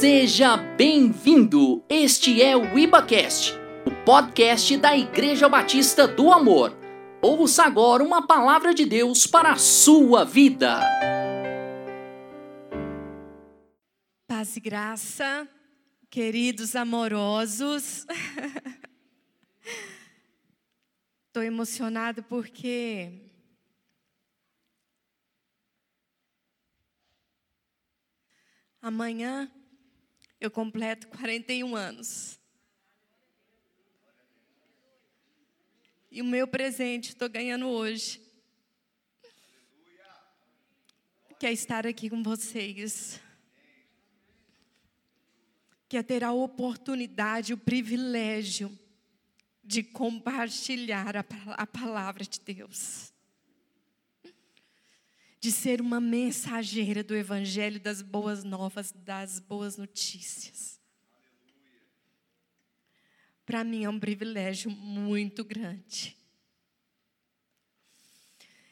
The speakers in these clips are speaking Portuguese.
Seja bem-vindo! Este é o IbaCast, o podcast da Igreja Batista do Amor. Ouça agora uma palavra de Deus para a sua vida. Paz e graça, queridos amorosos. Estou emocionado porque amanhã eu completo 41 anos. E o meu presente estou ganhando hoje. Que é estar aqui com vocês. Que é ter a oportunidade, o privilégio de compartilhar a, a palavra de Deus de ser uma mensageira do Evangelho das boas novas, das boas notícias. Para mim é um privilégio muito grande.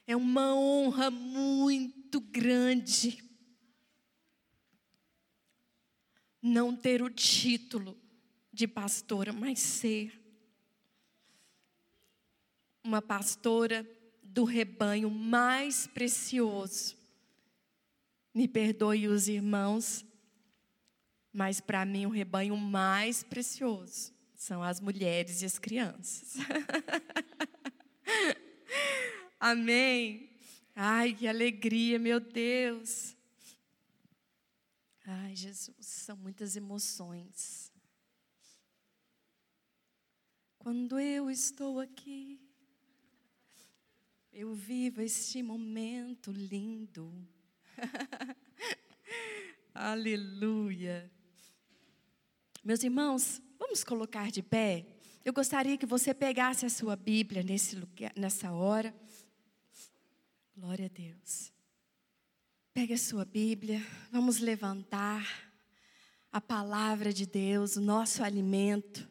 É uma honra muito grande não ter o título de pastora, mas ser uma pastora do rebanho mais precioso. Me perdoe os irmãos, mas para mim o rebanho mais precioso são as mulheres e as crianças. Amém. Ai, que alegria, meu Deus. Ai, Jesus, são muitas emoções. Quando eu estou aqui, eu vivo este momento lindo. Aleluia. Meus irmãos, vamos colocar de pé. Eu gostaria que você pegasse a sua Bíblia nesse lugar, nessa hora. Glória a Deus. Pegue a sua Bíblia, vamos levantar a palavra de Deus, o nosso alimento,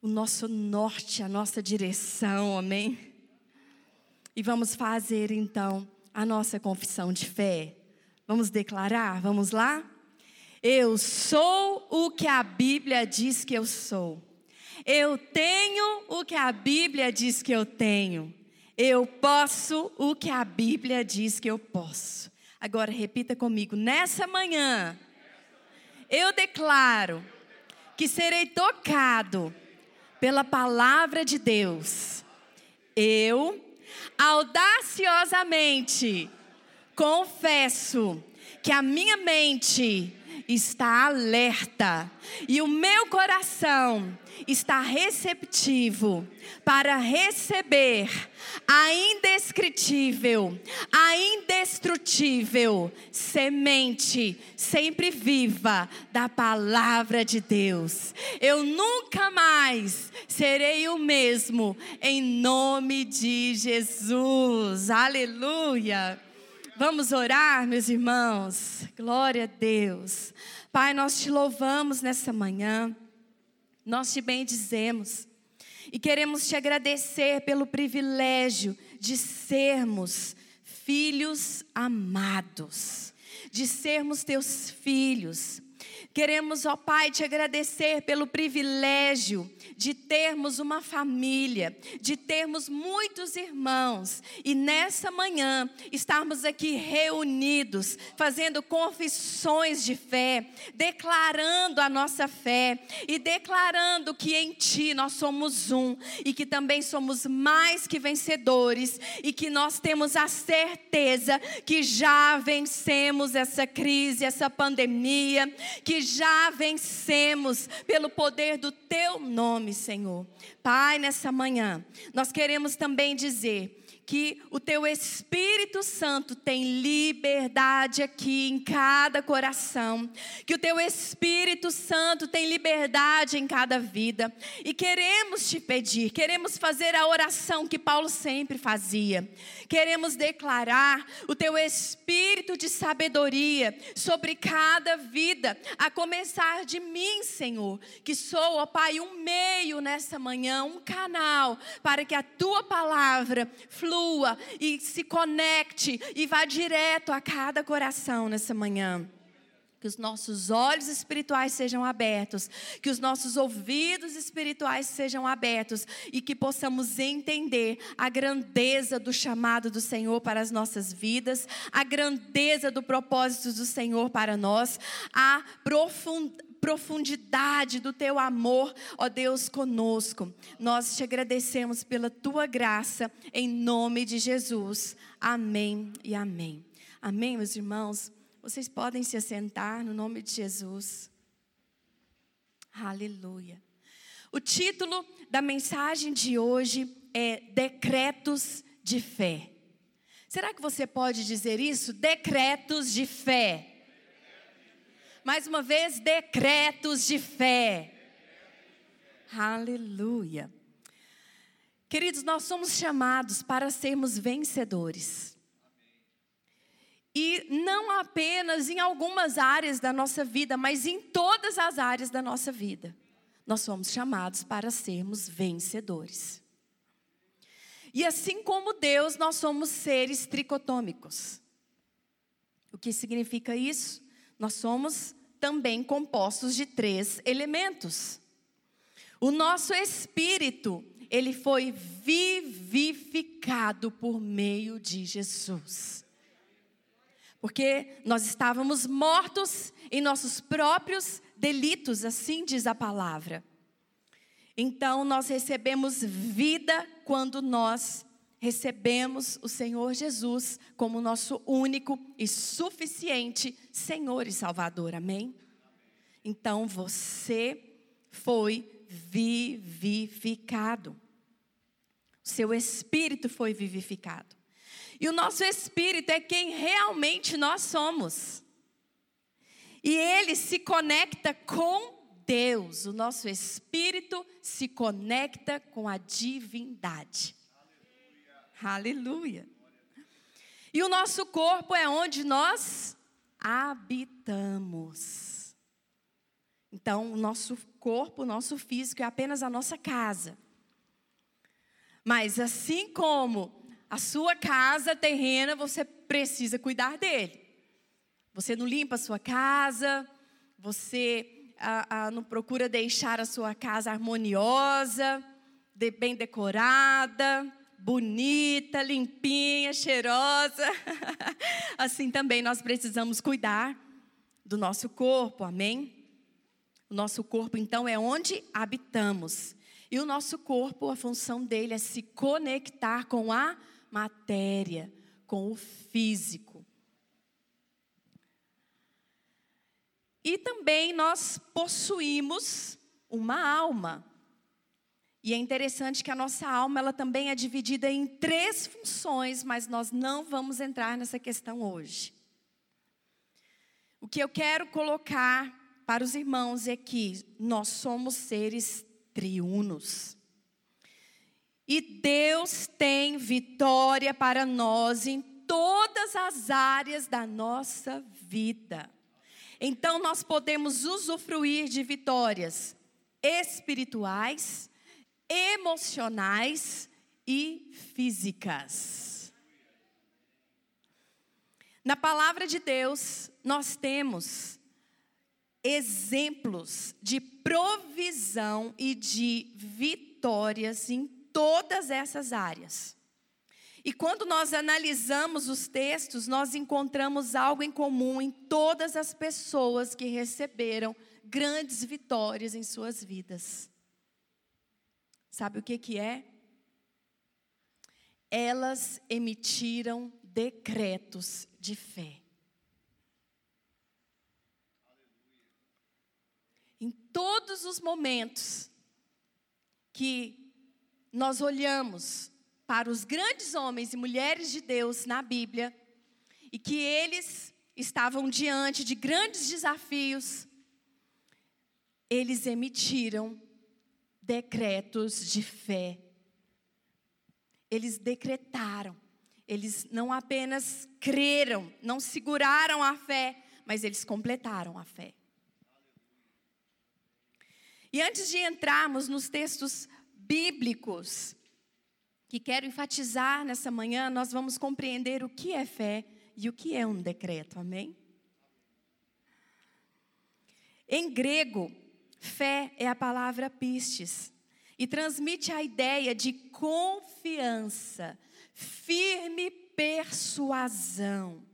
o nosso norte, a nossa direção, amém? E vamos fazer então a nossa confissão de fé. Vamos declarar? Vamos lá? Eu sou o que a Bíblia diz que eu sou. Eu tenho o que a Bíblia diz que eu tenho. Eu posso o que a Bíblia diz que eu posso. Agora repita comigo. Nessa manhã, eu declaro que serei tocado pela palavra de Deus. Eu audaciosamente confesso que a minha mente está alerta e o meu coração está receptivo para receber a indescritível, a indestrutível semente sempre viva da palavra de Deus. Eu nunca mais serei o mesmo em nome de Jesus. Aleluia. Vamos orar, meus irmãos. Glória a Deus. Pai, nós te louvamos nessa manhã. Nós te bendizemos e queremos te agradecer pelo privilégio de sermos filhos amados, de sermos teus filhos. Queremos, ó Pai, te agradecer pelo privilégio de termos uma família, de termos muitos irmãos e nessa manhã estarmos aqui reunidos, fazendo confissões de fé, declarando a nossa fé e declarando que em Ti nós somos um e que também somos mais que vencedores e que nós temos a certeza que já vencemos essa crise, essa pandemia, que já vencemos pelo poder do Teu nome. Senhor. Pai, nessa manhã, nós queremos também dizer que o teu Espírito Santo tem liberdade aqui em cada coração, que o teu Espírito Santo tem liberdade em cada vida. E queremos te pedir, queremos fazer a oração que Paulo sempre fazia. Queremos declarar o teu espírito de sabedoria sobre cada vida, a começar de mim, Senhor, que sou, ó Pai, um meio nessa manhã, um canal para que a tua palavra flua e se conecte e vá direto a cada coração nessa manhã. que os nossos olhos espirituais sejam abertos, que os nossos ouvidos espirituais sejam abertos e que possamos entender a grandeza do chamado do Senhor para as nossas vidas, a grandeza do propósito do Senhor para nós, a profundidade do teu amor, ó Deus, conosco. Nós te agradecemos pela tua graça, em nome de Jesus. Amém e amém. Amém, meus irmãos. Vocês podem se assentar no nome de Jesus. Aleluia. O título da mensagem de hoje é Decretos de Fé. Será que você pode dizer isso? Decretos de fé. Mais uma vez, decretos de fé. Aleluia. Queridos, nós somos chamados para sermos vencedores. E não apenas em algumas áreas da nossa vida, mas em todas as áreas da nossa vida. Nós somos chamados para sermos vencedores. E assim como Deus, nós somos seres tricotômicos. O que significa isso? Nós somos também compostos de três elementos. O nosso espírito, ele foi vivificado por meio de Jesus porque nós estávamos mortos em nossos próprios delitos, assim diz a palavra. Então nós recebemos vida quando nós recebemos o Senhor Jesus como nosso único e suficiente Senhor e Salvador. Amém? Então você foi vivificado. Seu espírito foi vivificado. E o nosso espírito é quem realmente nós somos. E ele se conecta com Deus. O nosso espírito se conecta com a divindade. Aleluia. E o nosso corpo é onde nós habitamos. Então, o nosso corpo, o nosso físico é apenas a nossa casa. Mas assim como a sua casa terrena, você precisa cuidar dele. Você não limpa a sua casa, você não procura deixar a sua casa harmoniosa, de, bem decorada, bonita, limpinha, cheirosa. assim também nós precisamos cuidar do nosso corpo, amém? O nosso corpo, então, é onde habitamos. E o nosso corpo, a função dele é se conectar com a matéria, com o físico. E também nós possuímos uma alma. E é interessante que a nossa alma ela também é dividida em três funções, mas nós não vamos entrar nessa questão hoje. O que eu quero colocar para os irmãos é que nós somos seres triunos. E Deus tem vitória para nós em todas as áreas da nossa vida. Então nós podemos usufruir de vitórias espirituais, emocionais e físicas. Na palavra de Deus, nós temos exemplos de provisão e de vitórias em todas essas áreas. E quando nós analisamos os textos, nós encontramos algo em comum em todas as pessoas que receberam grandes vitórias em suas vidas. Sabe o que, que é? Elas emitiram decretos de fé. Em todos os momentos que nós olhamos para os grandes homens e mulheres de Deus na Bíblia e que eles estavam diante de grandes desafios, eles emitiram decretos de fé. Eles decretaram. Eles não apenas creram, não seguraram a fé, mas eles completaram a fé. E antes de entrarmos nos textos bíblicos que quero enfatizar nessa manhã, nós vamos compreender o que é fé e o que é um decreto, amém? Em grego, fé é a palavra pistes e transmite a ideia de confiança, firme persuasão,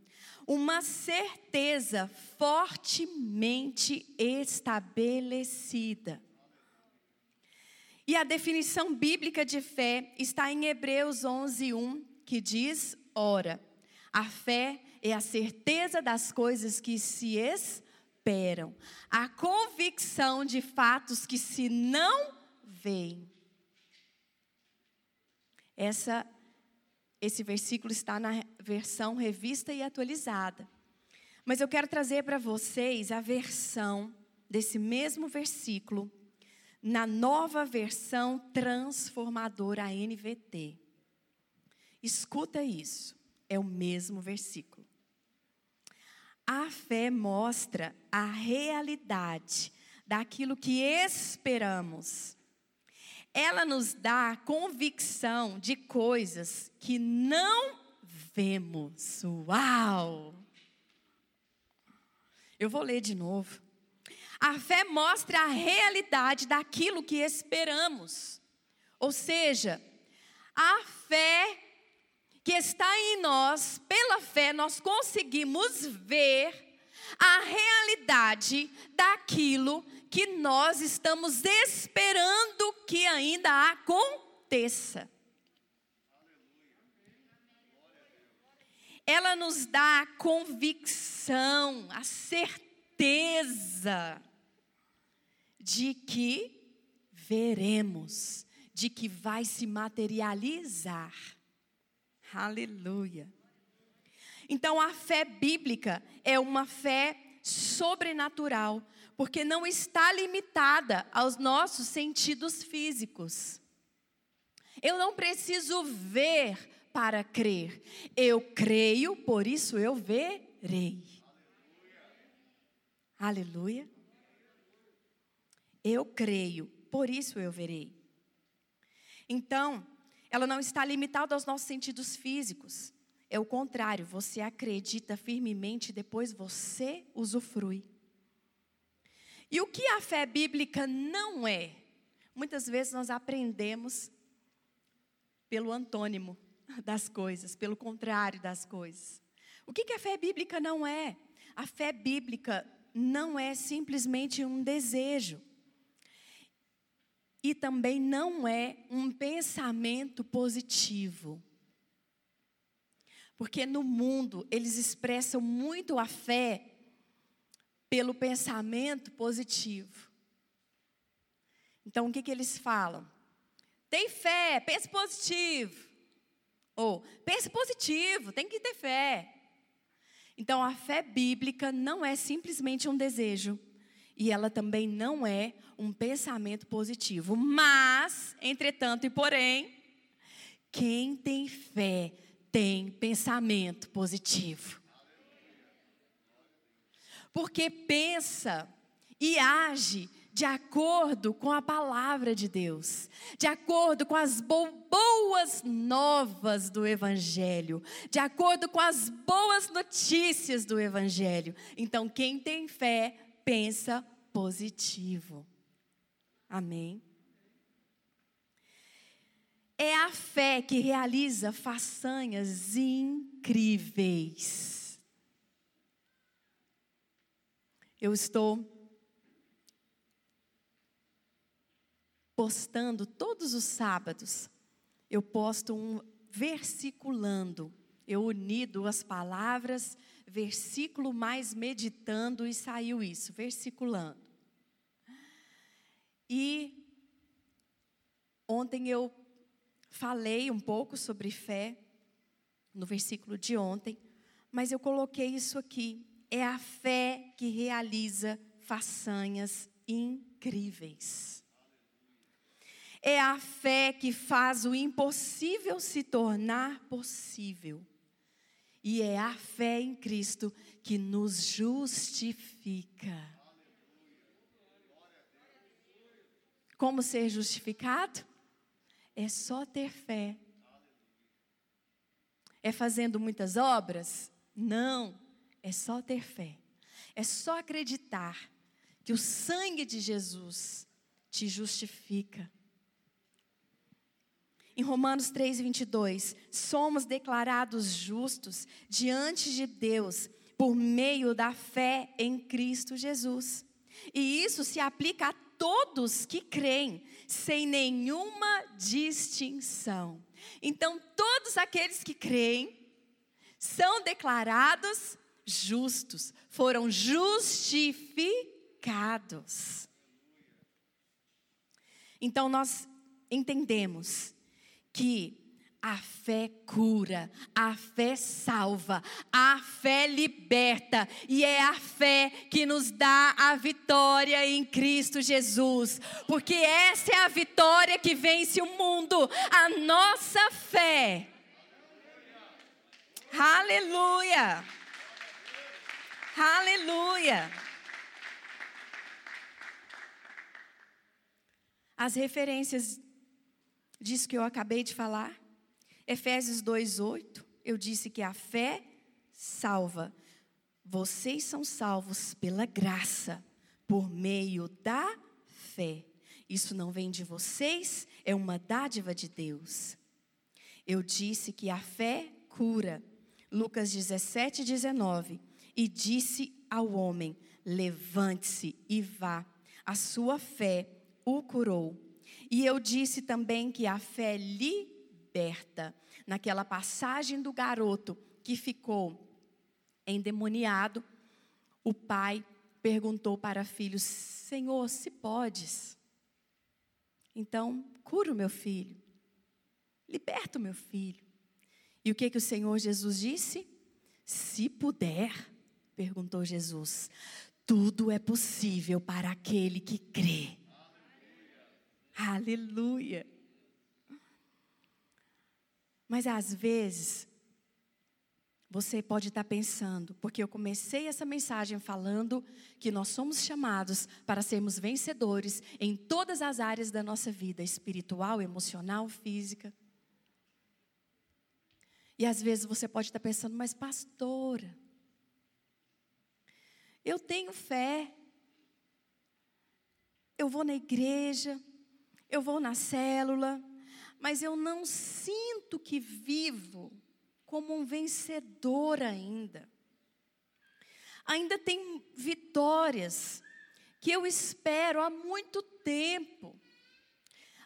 uma certeza fortemente estabelecida. E a definição bíblica de fé está em Hebreus 11:1, que diz: Ora, a fé é a certeza das coisas que se esperam, a convicção de fatos que se não veem. Essa esse versículo está na versão revista e atualizada. Mas eu quero trazer para vocês a versão desse mesmo versículo na nova versão transformadora NVT. Escuta isso, é o mesmo versículo. A fé mostra a realidade daquilo que esperamos ela nos dá convicção de coisas que não vemos. Uau! Eu vou ler de novo. A fé mostra a realidade daquilo que esperamos. Ou seja, a fé que está em nós, pela fé, nós conseguimos ver a realidade daquilo que nós estamos esperando que ainda aconteça. Ela nos dá a convicção, a certeza de que veremos, de que vai se materializar. Aleluia. Então, a fé bíblica é uma fé sobrenatural, porque não está limitada aos nossos sentidos físicos. Eu não preciso ver para crer. Eu creio, por isso eu verei. Aleluia. Aleluia. Eu creio, por isso eu verei. Então, ela não está limitada aos nossos sentidos físicos. É o contrário, você acredita firmemente, depois você usufrui. E o que a fé bíblica não é? Muitas vezes nós aprendemos pelo antônimo das coisas, pelo contrário das coisas. O que, que a fé bíblica não é? A fé bíblica não é simplesmente um desejo. E também não é um pensamento positivo. Porque no mundo eles expressam muito a fé pelo pensamento positivo. Então o que, que eles falam? Tem fé, pense positivo. Ou pense positivo, tem que ter fé. Então a fé bíblica não é simplesmente um desejo. E ela também não é um pensamento positivo. Mas, entretanto e porém, quem tem fé tem pensamento positivo. Porque pensa e age de acordo com a palavra de Deus, de acordo com as boas novas do Evangelho, de acordo com as boas notícias do Evangelho. Então, quem tem fé, pensa positivo. Amém. É a fé que realiza façanhas incríveis. Eu estou postando todos os sábados. Eu posto um versiculando. Eu uni duas palavras, versículo mais meditando e saiu isso, versiculando. E ontem eu falei um pouco sobre fé no versículo de ontem, mas eu coloquei isso aqui. É a fé que realiza façanhas incríveis. É a fé que faz o impossível se tornar possível. E é a fé em Cristo que nos justifica. Como ser justificado? É só ter fé. É fazendo muitas obras? Não, é só ter fé. É só acreditar que o sangue de Jesus te justifica. Em Romanos 3, 22, somos declarados justos diante de Deus por meio da fé em Cristo Jesus. E isso se aplica a todos que creem, sem nenhuma distinção. Então, todos aqueles que creem são declarados justos, foram justificados. Então, nós entendemos que a fé cura, a fé salva, a fé liberta, e é a fé que nos dá a vitória em Cristo Jesus, porque essa é a vitória que vence o mundo, a nossa fé. Aleluia! Aleluia! As referências disso que eu acabei de falar Efésios 2:8, eu disse que a fé salva. Vocês são salvos pela graça, por meio da fé. Isso não vem de vocês, é uma dádiva de Deus. Eu disse que a fé cura. Lucas 17, 19. E disse ao homem: Levante-se e vá. A sua fé o curou. E eu disse também que a fé liberta. Naquela passagem do garoto que ficou endemoniado, o pai perguntou para filho: Senhor, se podes, então cura o meu filho, liberta o meu filho. E o que, que o Senhor Jesus disse? Se puder, perguntou Jesus, tudo é possível para aquele que crê. Aleluia. Mas às vezes, você pode estar pensando, porque eu comecei essa mensagem falando que nós somos chamados para sermos vencedores em todas as áreas da nossa vida, espiritual, emocional, física. E às vezes você pode estar pensando, mas pastora, eu tenho fé, eu vou na igreja, eu vou na célula, mas eu não sinto que vivo como um vencedor ainda. Ainda tem vitórias que eu espero há muito tempo.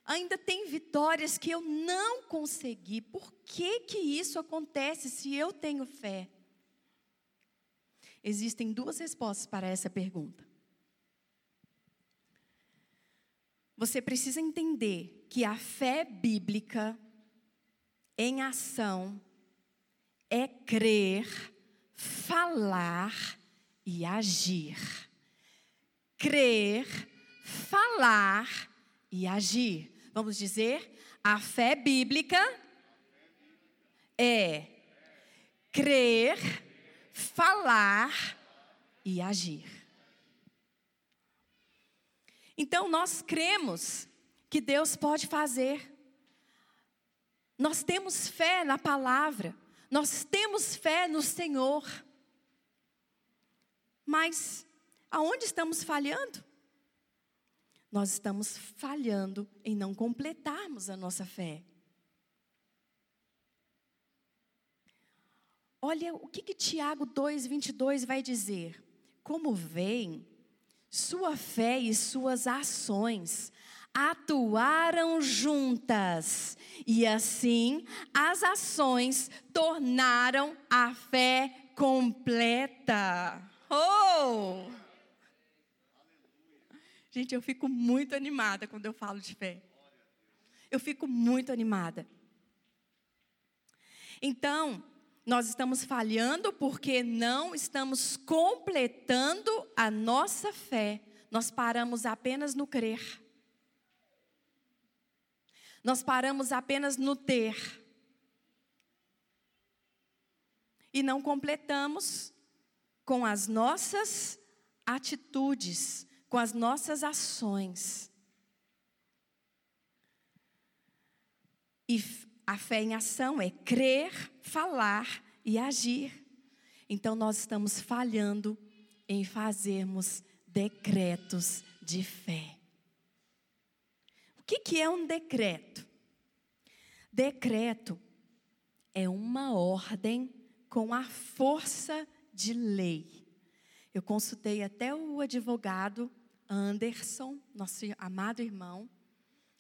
Ainda tem vitórias que eu não consegui. Por que que isso acontece se eu tenho fé? Existem duas respostas para essa pergunta. Você precisa entender que a fé bíblica em ação é crer, falar e agir. Crer, falar e agir. Vamos dizer, a fé bíblica é crer, falar e agir. Então nós cremos que Deus pode fazer. Nós temos fé na palavra, nós temos fé no Senhor. Mas aonde estamos falhando? Nós estamos falhando em não completarmos a nossa fé. Olha o que, que Tiago 2,22 vai dizer. Como vem sua fé e suas ações atuaram juntas, e assim as ações tornaram a fé completa. Oh! Gente, eu fico muito animada quando eu falo de fé. Eu fico muito animada. Então, nós estamos falhando porque não estamos completando a nossa fé. Nós paramos apenas no crer. Nós paramos apenas no ter. E não completamos com as nossas atitudes, com as nossas ações. E a fé em ação é crer, falar e agir. Então nós estamos falhando em fazermos decretos de fé. O que, que é um decreto? Decreto é uma ordem com a força de lei. Eu consultei até o advogado Anderson, nosso amado irmão.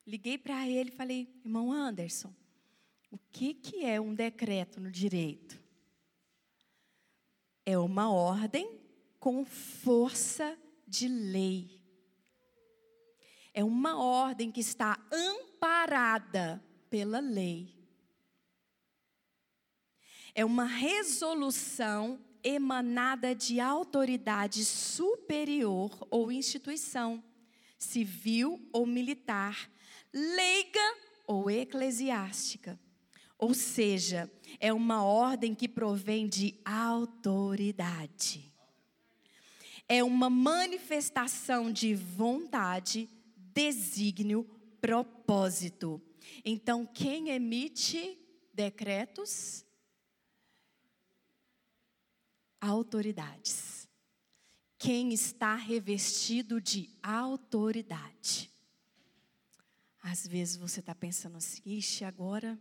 Liguei para ele e falei: irmão Anderson, o que, que é um decreto no direito? É uma ordem com força de lei. É uma ordem que está amparada pela lei. É uma resolução emanada de autoridade superior ou instituição, civil ou militar, leiga ou eclesiástica. Ou seja, é uma ordem que provém de autoridade. É uma manifestação de vontade, desígnio, propósito. Então, quem emite decretos? Autoridades. Quem está revestido de autoridade. Às vezes você está pensando assim, ixi, agora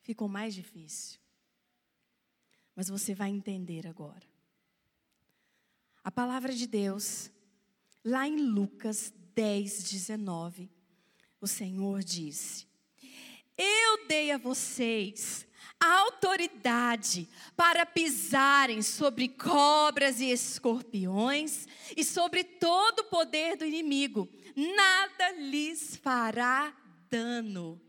ficou mais difícil. Mas você vai entender agora. A palavra de Deus, lá em Lucas 10, 19, o Senhor disse: Eu dei a vocês a autoridade para pisarem sobre cobras e escorpiões e sobre todo o poder do inimigo, nada lhes fará dano.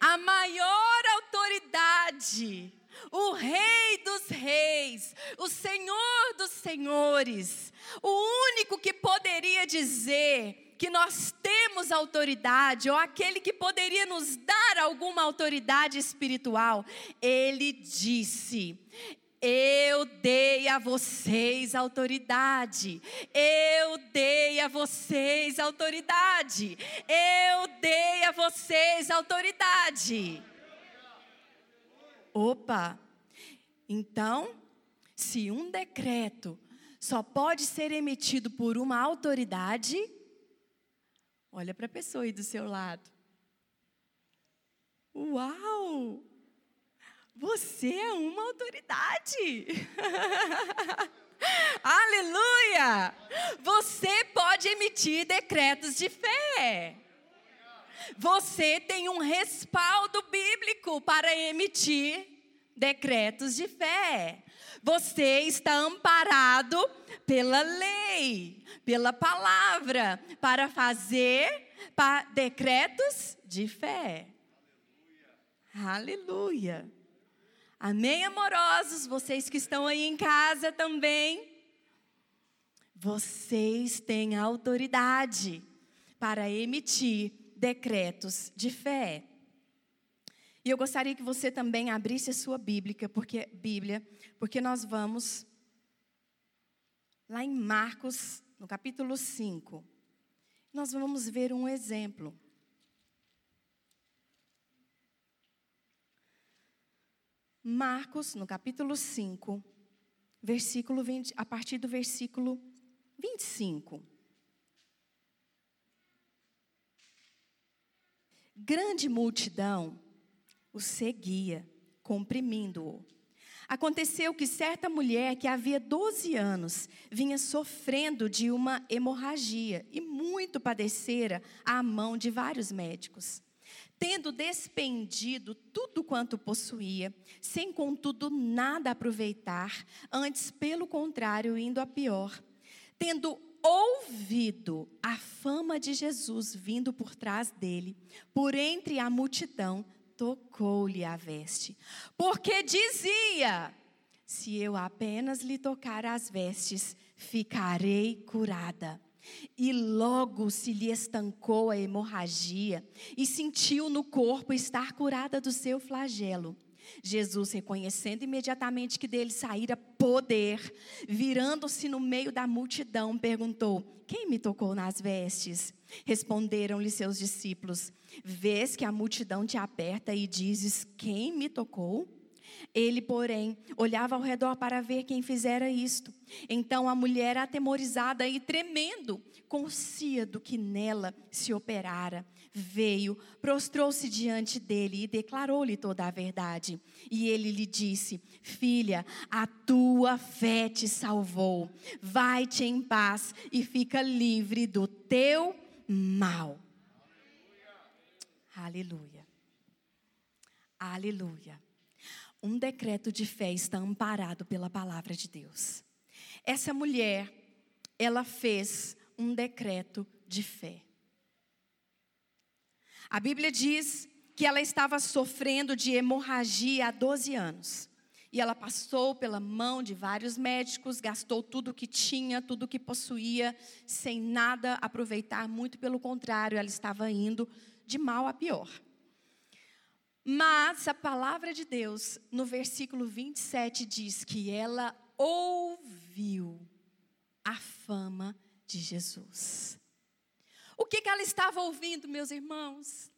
A maior autoridade o Rei dos Reis, o Senhor dos Senhores, o único que poderia dizer que nós temos autoridade, ou aquele que poderia nos dar alguma autoridade espiritual, ele disse: eu dei a vocês autoridade. Eu dei a vocês autoridade. Eu dei a vocês autoridade. Opa! Então, se um decreto só pode ser emitido por uma autoridade, olha para a pessoa aí do seu lado. Uau! Você é uma autoridade. Aleluia! Você pode emitir decretos de fé. Você tem um respaldo bíblico para emitir decretos de fé. Você está amparado pela lei, pela palavra, para fazer decretos de fé. Aleluia. Aleluia. Amém, amorosos? Vocês que estão aí em casa também. Vocês têm autoridade para emitir decretos de fé. E eu gostaria que você também abrisse a sua Bíblia, porque Bíblia, porque nós vamos lá em Marcos, no capítulo 5. Nós vamos ver um exemplo. Marcos, no capítulo 5, versículo 20, a partir do versículo 25. Grande multidão o seguia, comprimindo-o. Aconteceu que certa mulher que havia 12 anos vinha sofrendo de uma hemorragia e muito padecera à mão de vários médicos. Tendo despendido tudo quanto possuía, sem contudo nada aproveitar, antes pelo contrário, indo a pior. Tendo ouvido a fama de Jesus vindo por trás dele, por entre a multidão, tocou-lhe a veste, porque dizia: Se eu apenas lhe tocar as vestes, ficarei curada. E logo se lhe estancou a hemorragia e sentiu no corpo estar curada do seu flagelo. Jesus, reconhecendo imediatamente que dele saíra poder, virando-se no meio da multidão, perguntou: Quem me tocou nas vestes? Responderam-lhe seus discípulos: Vês que a multidão te aperta e dizes: Quem me tocou? Ele, porém, olhava ao redor para ver quem fizera isto. Então a mulher, atemorizada e tremendo, conscia do que nela se operara, veio, prostrou-se diante dele e declarou-lhe toda a verdade. E ele lhe disse: Filha, a tua fé te salvou. Vai-te em paz e fica livre do teu mal. Aleluia. Aleluia. Um decreto de fé está amparado pela palavra de Deus. Essa mulher, ela fez um decreto de fé. A Bíblia diz que ela estava sofrendo de hemorragia há 12 anos. E ela passou pela mão de vários médicos, gastou tudo que tinha, tudo que possuía, sem nada aproveitar, muito pelo contrário, ela estava indo de mal a pior. Mas a palavra de Deus, no versículo 27, diz que ela ouviu a fama de Jesus. O que, que ela estava ouvindo, meus irmãos?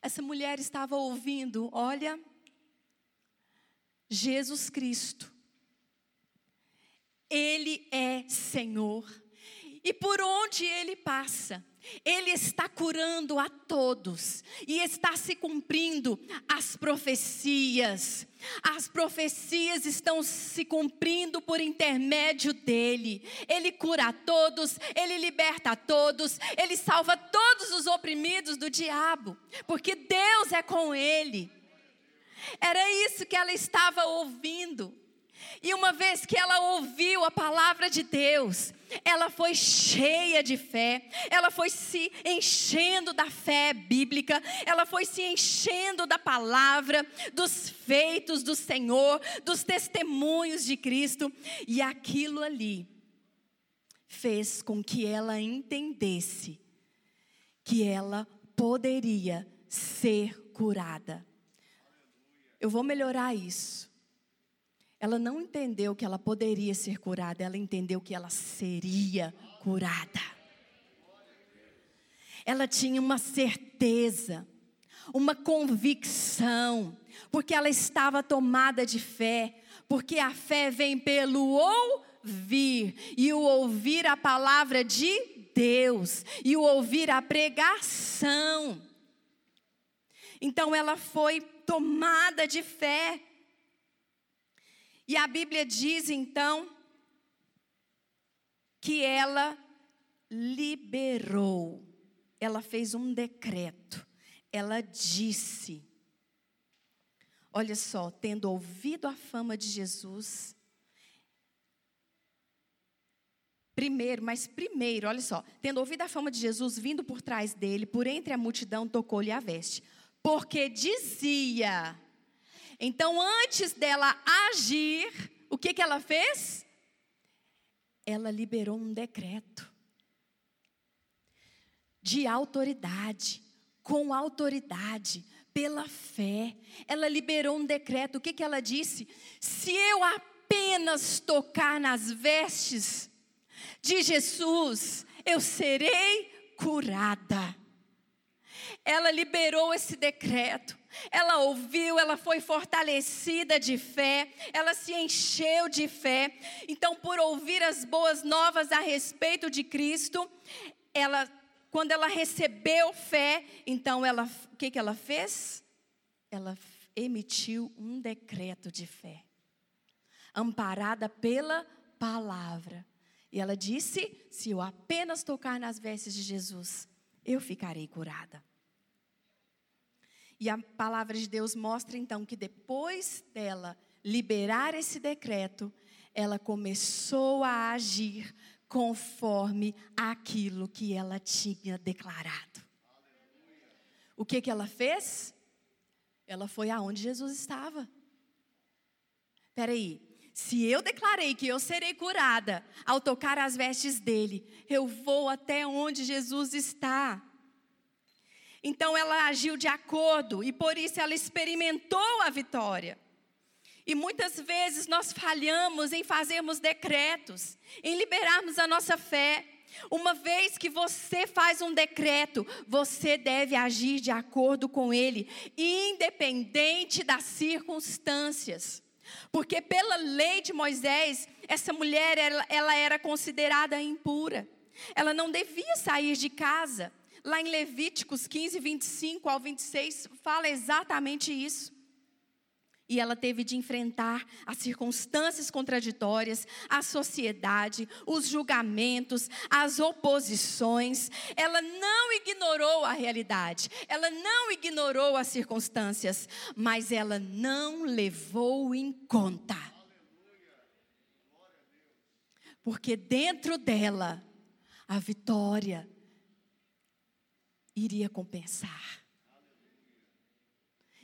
Essa mulher estava ouvindo, olha, Jesus Cristo. Ele é Senhor. E por onde ele passa, ele está curando a todos e está se cumprindo as profecias. As profecias estão se cumprindo por intermédio dele. Ele cura a todos, ele liberta a todos, ele salva todos os oprimidos do diabo, porque Deus é com ele. Era isso que ela estava ouvindo. E uma vez que ela ouviu a palavra de Deus, ela foi cheia de fé, ela foi se enchendo da fé bíblica, ela foi se enchendo da palavra, dos feitos do Senhor, dos testemunhos de Cristo, e aquilo ali fez com que ela entendesse que ela poderia ser curada. Eu vou melhorar isso. Ela não entendeu que ela poderia ser curada, ela entendeu que ela seria curada. Ela tinha uma certeza, uma convicção, porque ela estava tomada de fé, porque a fé vem pelo ouvir, e o ouvir a palavra de Deus, e o ouvir a pregação. Então ela foi tomada de fé. E a Bíblia diz então que ela liberou, ela fez um decreto, ela disse: Olha só, tendo ouvido a fama de Jesus, Primeiro, mas primeiro, olha só, tendo ouvido a fama de Jesus vindo por trás dele, por entre a multidão, tocou-lhe a veste, porque dizia: então, antes dela agir, o que, que ela fez? Ela liberou um decreto de autoridade, com autoridade, pela fé. Ela liberou um decreto. O que, que ela disse? Se eu apenas tocar nas vestes de Jesus, eu serei curada. Ela liberou esse decreto. Ela ouviu, ela foi fortalecida de fé, ela se encheu de fé. Então, por ouvir as boas novas a respeito de Cristo, ela, quando ela recebeu fé, então ela, o que, que ela fez? Ela emitiu um decreto de fé, amparada pela palavra. E ela disse: Se eu apenas tocar nas vestes de Jesus, eu ficarei curada. E a palavra de Deus mostra então que depois dela liberar esse decreto, ela começou a agir conforme aquilo que ela tinha declarado. O que que ela fez? Ela foi aonde Jesus estava. Espera aí, se eu declarei que eu serei curada ao tocar as vestes dele, eu vou até onde Jesus está. Então ela agiu de acordo e por isso ela experimentou a vitória. E muitas vezes nós falhamos em fazermos decretos, em liberarmos a nossa fé. Uma vez que você faz um decreto, você deve agir de acordo com ele, independente das circunstâncias. Porque pela lei de Moisés, essa mulher ela, ela era considerada impura. Ela não devia sair de casa. Lá em Levíticos 15, 25 ao 26, fala exatamente isso. E ela teve de enfrentar as circunstâncias contraditórias, a sociedade, os julgamentos, as oposições. Ela não ignorou a realidade, ela não ignorou as circunstâncias, mas ela não levou em conta. Porque dentro dela, a vitória iria compensar.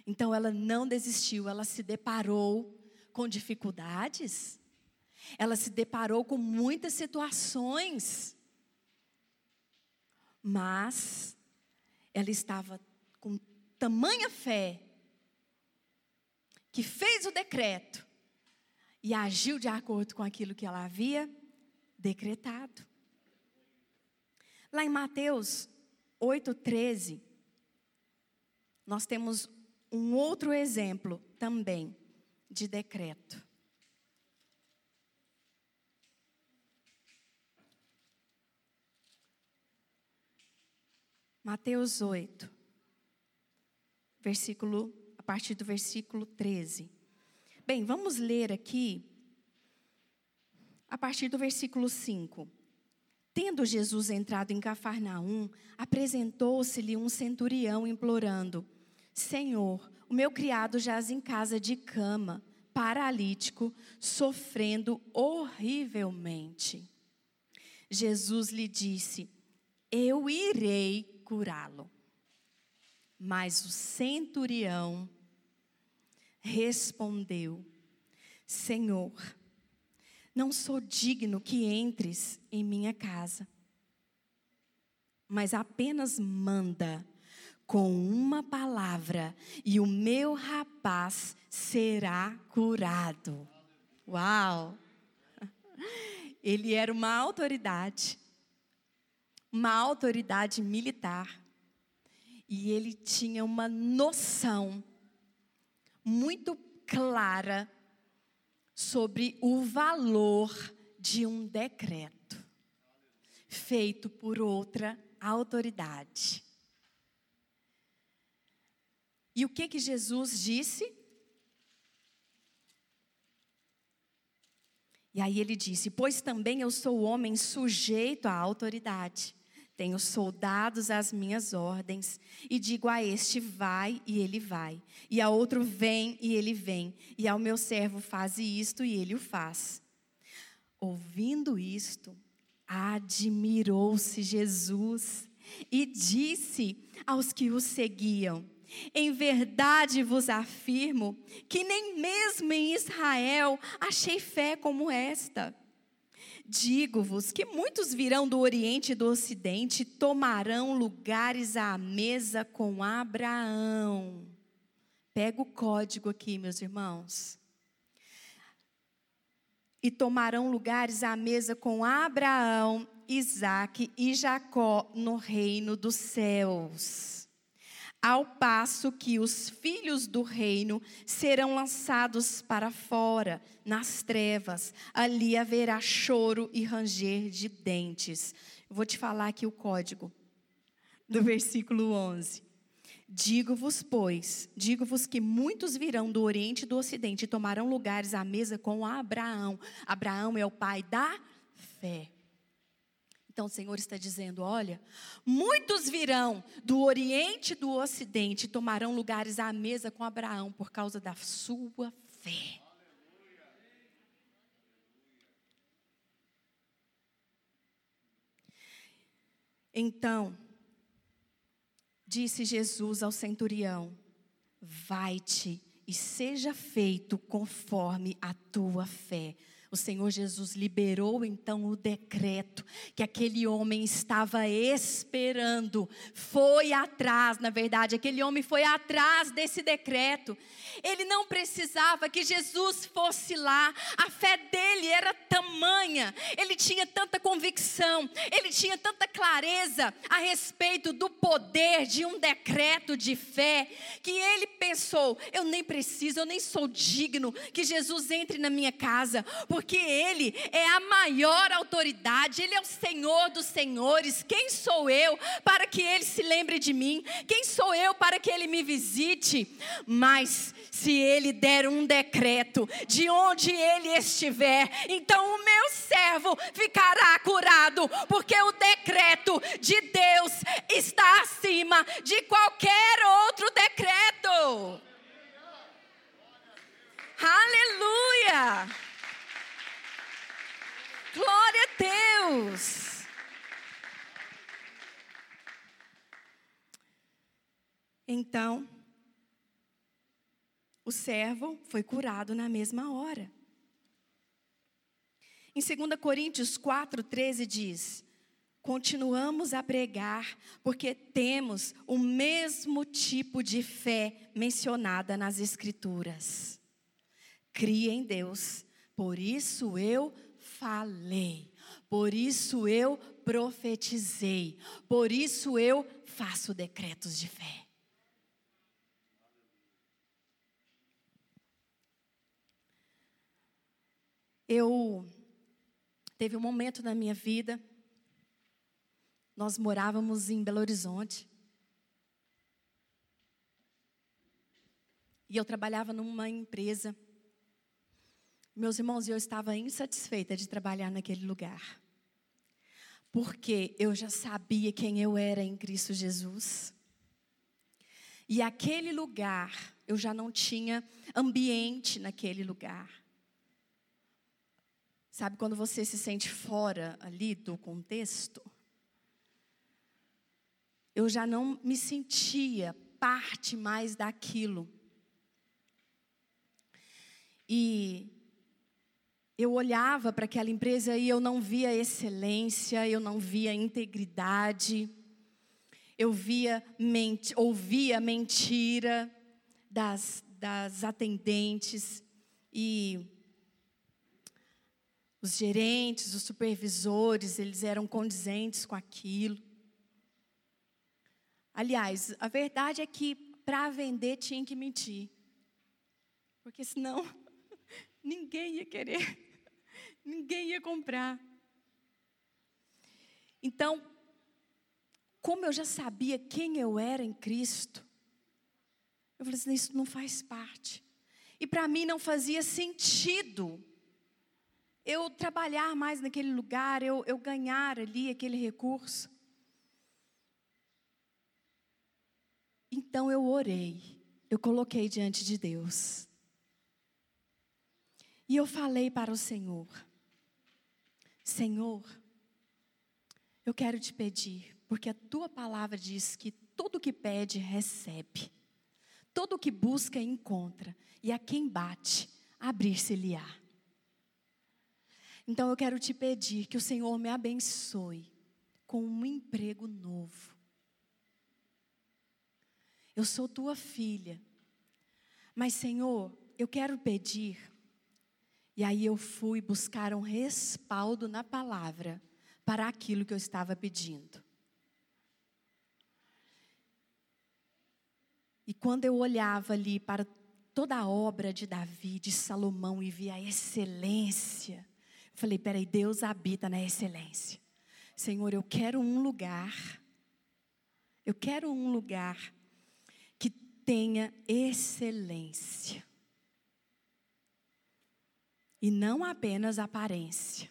Então ela não desistiu, ela se deparou com dificuldades, ela se deparou com muitas situações, mas ela estava com tamanha fé que fez o decreto e agiu de acordo com aquilo que ela havia decretado. Lá em Mateus 8,13, nós temos um outro exemplo também de decreto. Mateus 8, versículo, a partir do versículo 13. Bem, vamos ler aqui a partir do versículo 5. Tendo Jesus entrado em Cafarnaum, apresentou-se-lhe um centurião implorando: Senhor, o meu criado jaz em casa de cama, paralítico, sofrendo horrivelmente. Jesus lhe disse: Eu irei curá-lo. Mas o centurião respondeu: Senhor, não sou digno que entres em minha casa, mas apenas manda com uma palavra e o meu rapaz será curado. Uau! Ele era uma autoridade, uma autoridade militar, e ele tinha uma noção muito clara sobre o valor de um decreto feito por outra autoridade. E o que que Jesus disse? E aí ele disse: Pois também eu sou homem sujeito à autoridade. Tenho soldados às minhas ordens, e digo a este: vai, e ele vai, e a outro: vem, e ele vem, e ao meu servo: faze isto, e ele o faz. Ouvindo isto, admirou-se Jesus e disse aos que o seguiam: em verdade vos afirmo que nem mesmo em Israel achei fé como esta. Digo-vos que muitos virão do Oriente e do Ocidente e tomarão lugares à mesa com Abraão. Pega o código aqui, meus irmãos. E tomarão lugares à mesa com Abraão, Isaque e Jacó no reino dos céus ao passo que os filhos do reino serão lançados para fora, nas trevas, ali haverá choro e ranger de dentes. vou te falar aqui o código do versículo 11. Digo-vos, pois, digo-vos que muitos virão do Oriente e do Ocidente e tomarão lugares à mesa com Abraão. Abraão é o pai da fé. Então o Senhor está dizendo: olha, muitos virão do Oriente e do Ocidente e tomarão lugares à mesa com Abraão por causa da sua fé. Então, disse Jesus ao centurião: Vai-te e seja feito conforme a tua fé. O Senhor Jesus liberou então o decreto que aquele homem estava esperando. Foi atrás, na verdade, aquele homem foi atrás desse decreto. Ele não precisava que Jesus fosse lá. A fé dele era tamanha. Ele tinha tanta convicção, ele tinha tanta clareza a respeito do poder de um decreto de fé, que ele pensou: eu nem preciso, eu nem sou digno que Jesus entre na minha casa porque Ele é a maior autoridade, Ele é o Senhor dos senhores. Quem sou eu para que Ele se lembre de mim? Quem sou eu para que Ele me visite? Mas se Ele der um decreto de onde Ele estiver, então o meu servo ficará curado, porque o decreto de Deus está acima de qualquer outro decreto. Aleluia! Glória a Deus! Então, o servo foi curado na mesma hora. Em 2 Coríntios 4, 13 diz: Continuamos a pregar porque temos o mesmo tipo de fé mencionada nas Escrituras. Crie em Deus, por isso eu falei, por isso eu profetizei, por isso eu faço decretos de fé. Eu teve um momento na minha vida, nós morávamos em Belo Horizonte. E eu trabalhava numa empresa meus irmãos, eu estava insatisfeita de trabalhar naquele lugar. Porque eu já sabia quem eu era em Cristo Jesus. E aquele lugar, eu já não tinha ambiente naquele lugar. Sabe quando você se sente fora ali do contexto? Eu já não me sentia parte mais daquilo. E eu olhava para aquela empresa e eu não via excelência, eu não via integridade, eu via ment ouvia mentira das, das atendentes e os gerentes, os supervisores, eles eram condizentes com aquilo. Aliás, a verdade é que para vender tinha que mentir, porque senão ninguém ia querer ninguém ia comprar. Então, como eu já sabia quem eu era em Cristo, eu falei assim: isso não faz parte. E para mim não fazia sentido eu trabalhar mais naquele lugar, eu, eu ganhar ali aquele recurso. Então eu orei, eu coloquei diante de Deus. E eu falei para o Senhor: Senhor, eu quero te pedir, porque a tua palavra diz que todo que pede, recebe. Todo que busca, encontra. E a quem bate, abrir-se-lhe-á. Então eu quero te pedir que o Senhor me abençoe com um emprego novo. Eu sou tua filha. Mas, Senhor, eu quero pedir e aí eu fui buscar um respaldo na palavra para aquilo que eu estava pedindo. E quando eu olhava ali para toda a obra de Davi, de Salomão e via a excelência, eu falei: peraí, Deus habita na excelência. Senhor, eu quero um lugar, eu quero um lugar que tenha excelência e não apenas aparência.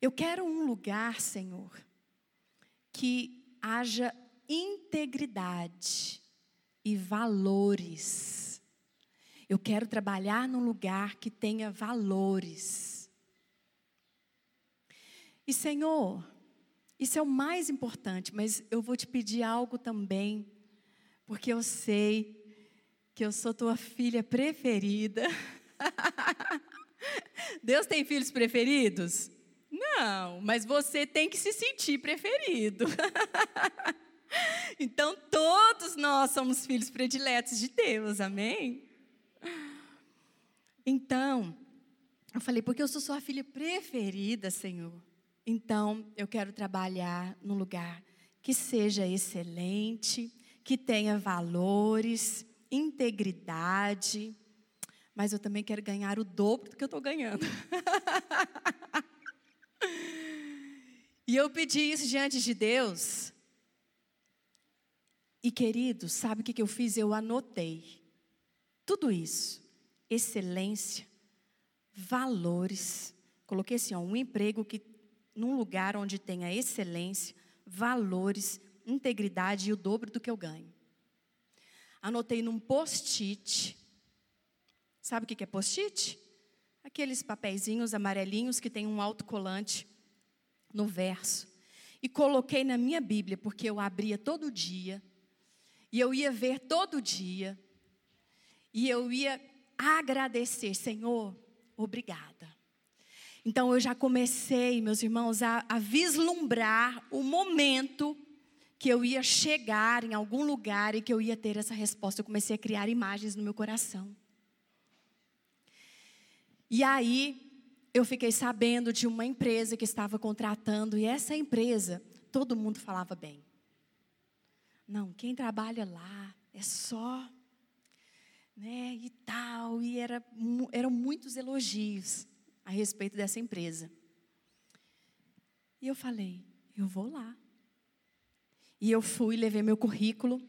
Eu quero um lugar, Senhor, que haja integridade e valores. Eu quero trabalhar num lugar que tenha valores. E, Senhor, isso é o mais importante, mas eu vou te pedir algo também, porque eu sei que eu sou tua filha preferida. Deus tem filhos preferidos? Não, mas você tem que se sentir preferido. então, todos nós somos filhos prediletos de Deus, amém? Então, eu falei, porque eu sou sua filha preferida, Senhor. Então, eu quero trabalhar num lugar que seja excelente, que tenha valores, integridade, mas eu também quero ganhar o dobro do que eu estou ganhando. e eu pedi isso diante de Deus. E querido, sabe o que eu fiz? Eu anotei tudo isso: excelência, valores. Coloquei assim, ó, um emprego que num lugar onde tenha excelência, valores, integridade e o dobro do que eu ganho. Anotei num post-it. Sabe o que é post-it? Aqueles papeizinhos amarelinhos que tem um autocolante no verso. E coloquei na minha Bíblia, porque eu abria todo dia. E eu ia ver todo dia. E eu ia agradecer, Senhor, obrigada. Então eu já comecei, meus irmãos, a, a vislumbrar o momento que eu ia chegar em algum lugar e que eu ia ter essa resposta. Eu comecei a criar imagens no meu coração. E aí eu fiquei sabendo de uma empresa que estava contratando, e essa empresa, todo mundo falava bem. Não, quem trabalha lá é só, né, e tal, e era, eram muitos elogios a respeito dessa empresa. E eu falei, eu vou lá. E eu fui, levei meu currículo,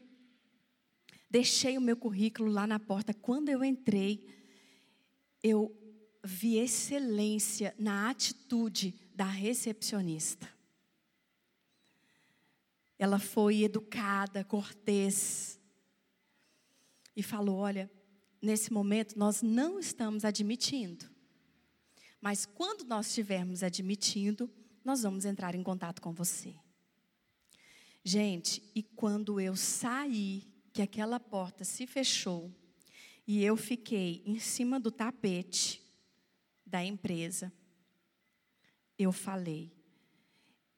deixei o meu currículo lá na porta. Quando eu entrei, eu vi excelência na atitude da recepcionista. Ela foi educada, cortês, e falou: Olha, nesse momento nós não estamos admitindo mas quando nós estivermos admitindo, nós vamos entrar em contato com você. Gente, e quando eu saí, que aquela porta se fechou, e eu fiquei em cima do tapete da empresa, eu falei: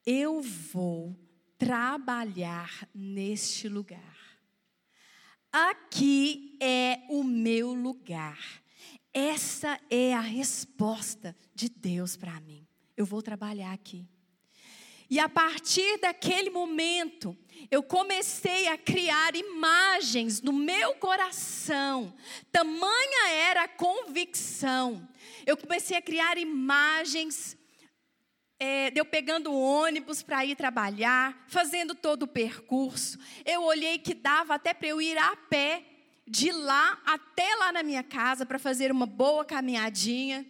eu vou trabalhar neste lugar. Aqui é o meu lugar. Essa é a resposta de Deus para mim. Eu vou trabalhar aqui. E a partir daquele momento, eu comecei a criar imagens no meu coração. Tamanha era a convicção. Eu comecei a criar imagens é, eu pegando ônibus para ir trabalhar, fazendo todo o percurso. Eu olhei que dava até para eu ir a pé de lá até lá na minha casa para fazer uma boa caminhadinha.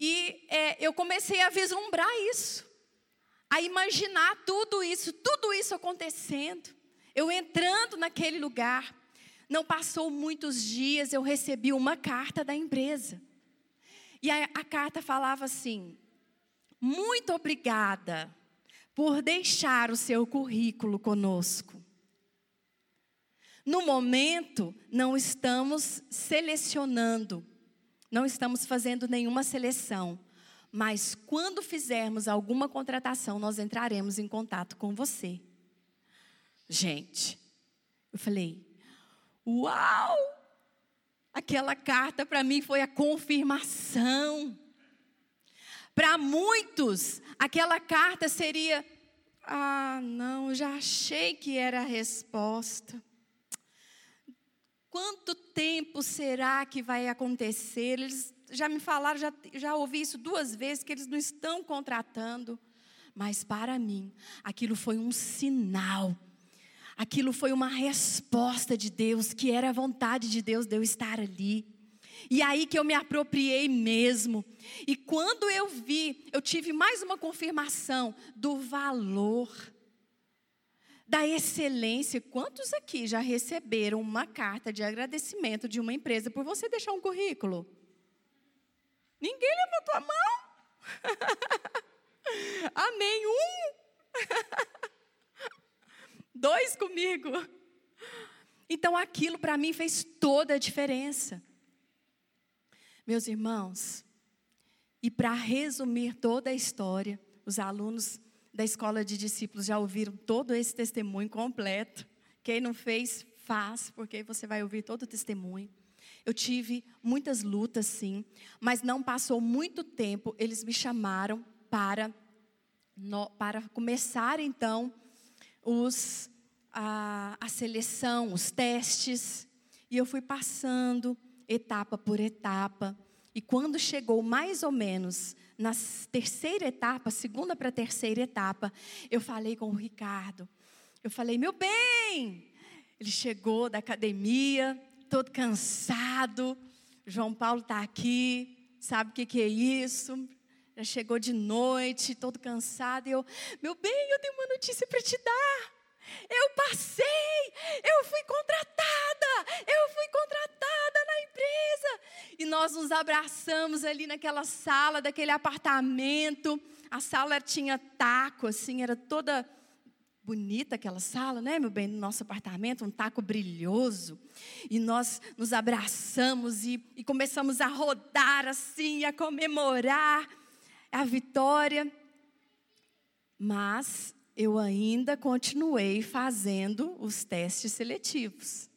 E é, eu comecei a vislumbrar isso, a imaginar tudo isso, tudo isso acontecendo. Eu entrando naquele lugar. Não passou muitos dias, eu recebi uma carta da empresa. E a, a carta falava assim: Muito obrigada por deixar o seu currículo conosco. No momento, não estamos selecionando, não estamos fazendo nenhuma seleção, mas quando fizermos alguma contratação, nós entraremos em contato com você. Gente, eu falei, uau! Aquela carta para mim foi a confirmação. Para muitos, aquela carta seria: ah, não, já achei que era a resposta. Quanto tempo será que vai acontecer? Eles já me falaram, já, já ouvi isso duas vezes, que eles não estão contratando. Mas para mim, aquilo foi um sinal. Aquilo foi uma resposta de Deus, que era a vontade de Deus de eu estar ali. E aí que eu me apropriei mesmo. E quando eu vi, eu tive mais uma confirmação do valor da excelência. Quantos aqui já receberam uma carta de agradecimento de uma empresa por você deixar um currículo? Ninguém levantou a mão? Amém. Um. Dois comigo. Então aquilo para mim fez toda a diferença. Meus irmãos, E para resumir toda a história, os alunos da escola de discípulos já ouviram todo esse testemunho completo. Quem não fez, faz, porque você vai ouvir todo o testemunho. Eu tive muitas lutas, sim, mas não passou muito tempo, eles me chamaram para, no, para começar então os, a, a seleção, os testes, e eu fui passando etapa por etapa. E quando chegou mais ou menos na terceira etapa, segunda para terceira etapa, eu falei com o Ricardo. Eu falei, meu bem, ele chegou da academia, todo cansado. João Paulo está aqui, sabe o que, que é isso? Já chegou de noite, todo cansado. E eu, meu bem, eu tenho uma notícia para te dar. Eu passei, eu fui contratada, eu fui contratada na empresa. E nós nos abraçamos ali naquela sala, daquele apartamento. A sala tinha taco, assim, era toda bonita aquela sala, né, meu bem, no nosso apartamento, um taco brilhoso. E nós nos abraçamos e, e começamos a rodar assim, a comemorar a vitória. Mas eu ainda continuei fazendo os testes seletivos.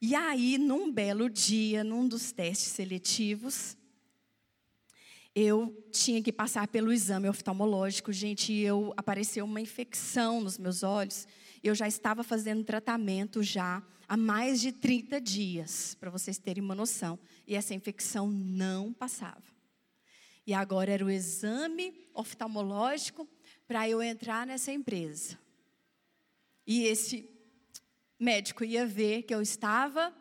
E aí, num belo dia, num dos testes seletivos, eu tinha que passar pelo exame oftalmológico, gente, e eu apareceu uma infecção nos meus olhos. Eu já estava fazendo tratamento já há mais de 30 dias, para vocês terem uma noção, e essa infecção não passava. E agora era o exame oftalmológico para eu entrar nessa empresa. E esse médico ia ver que eu estava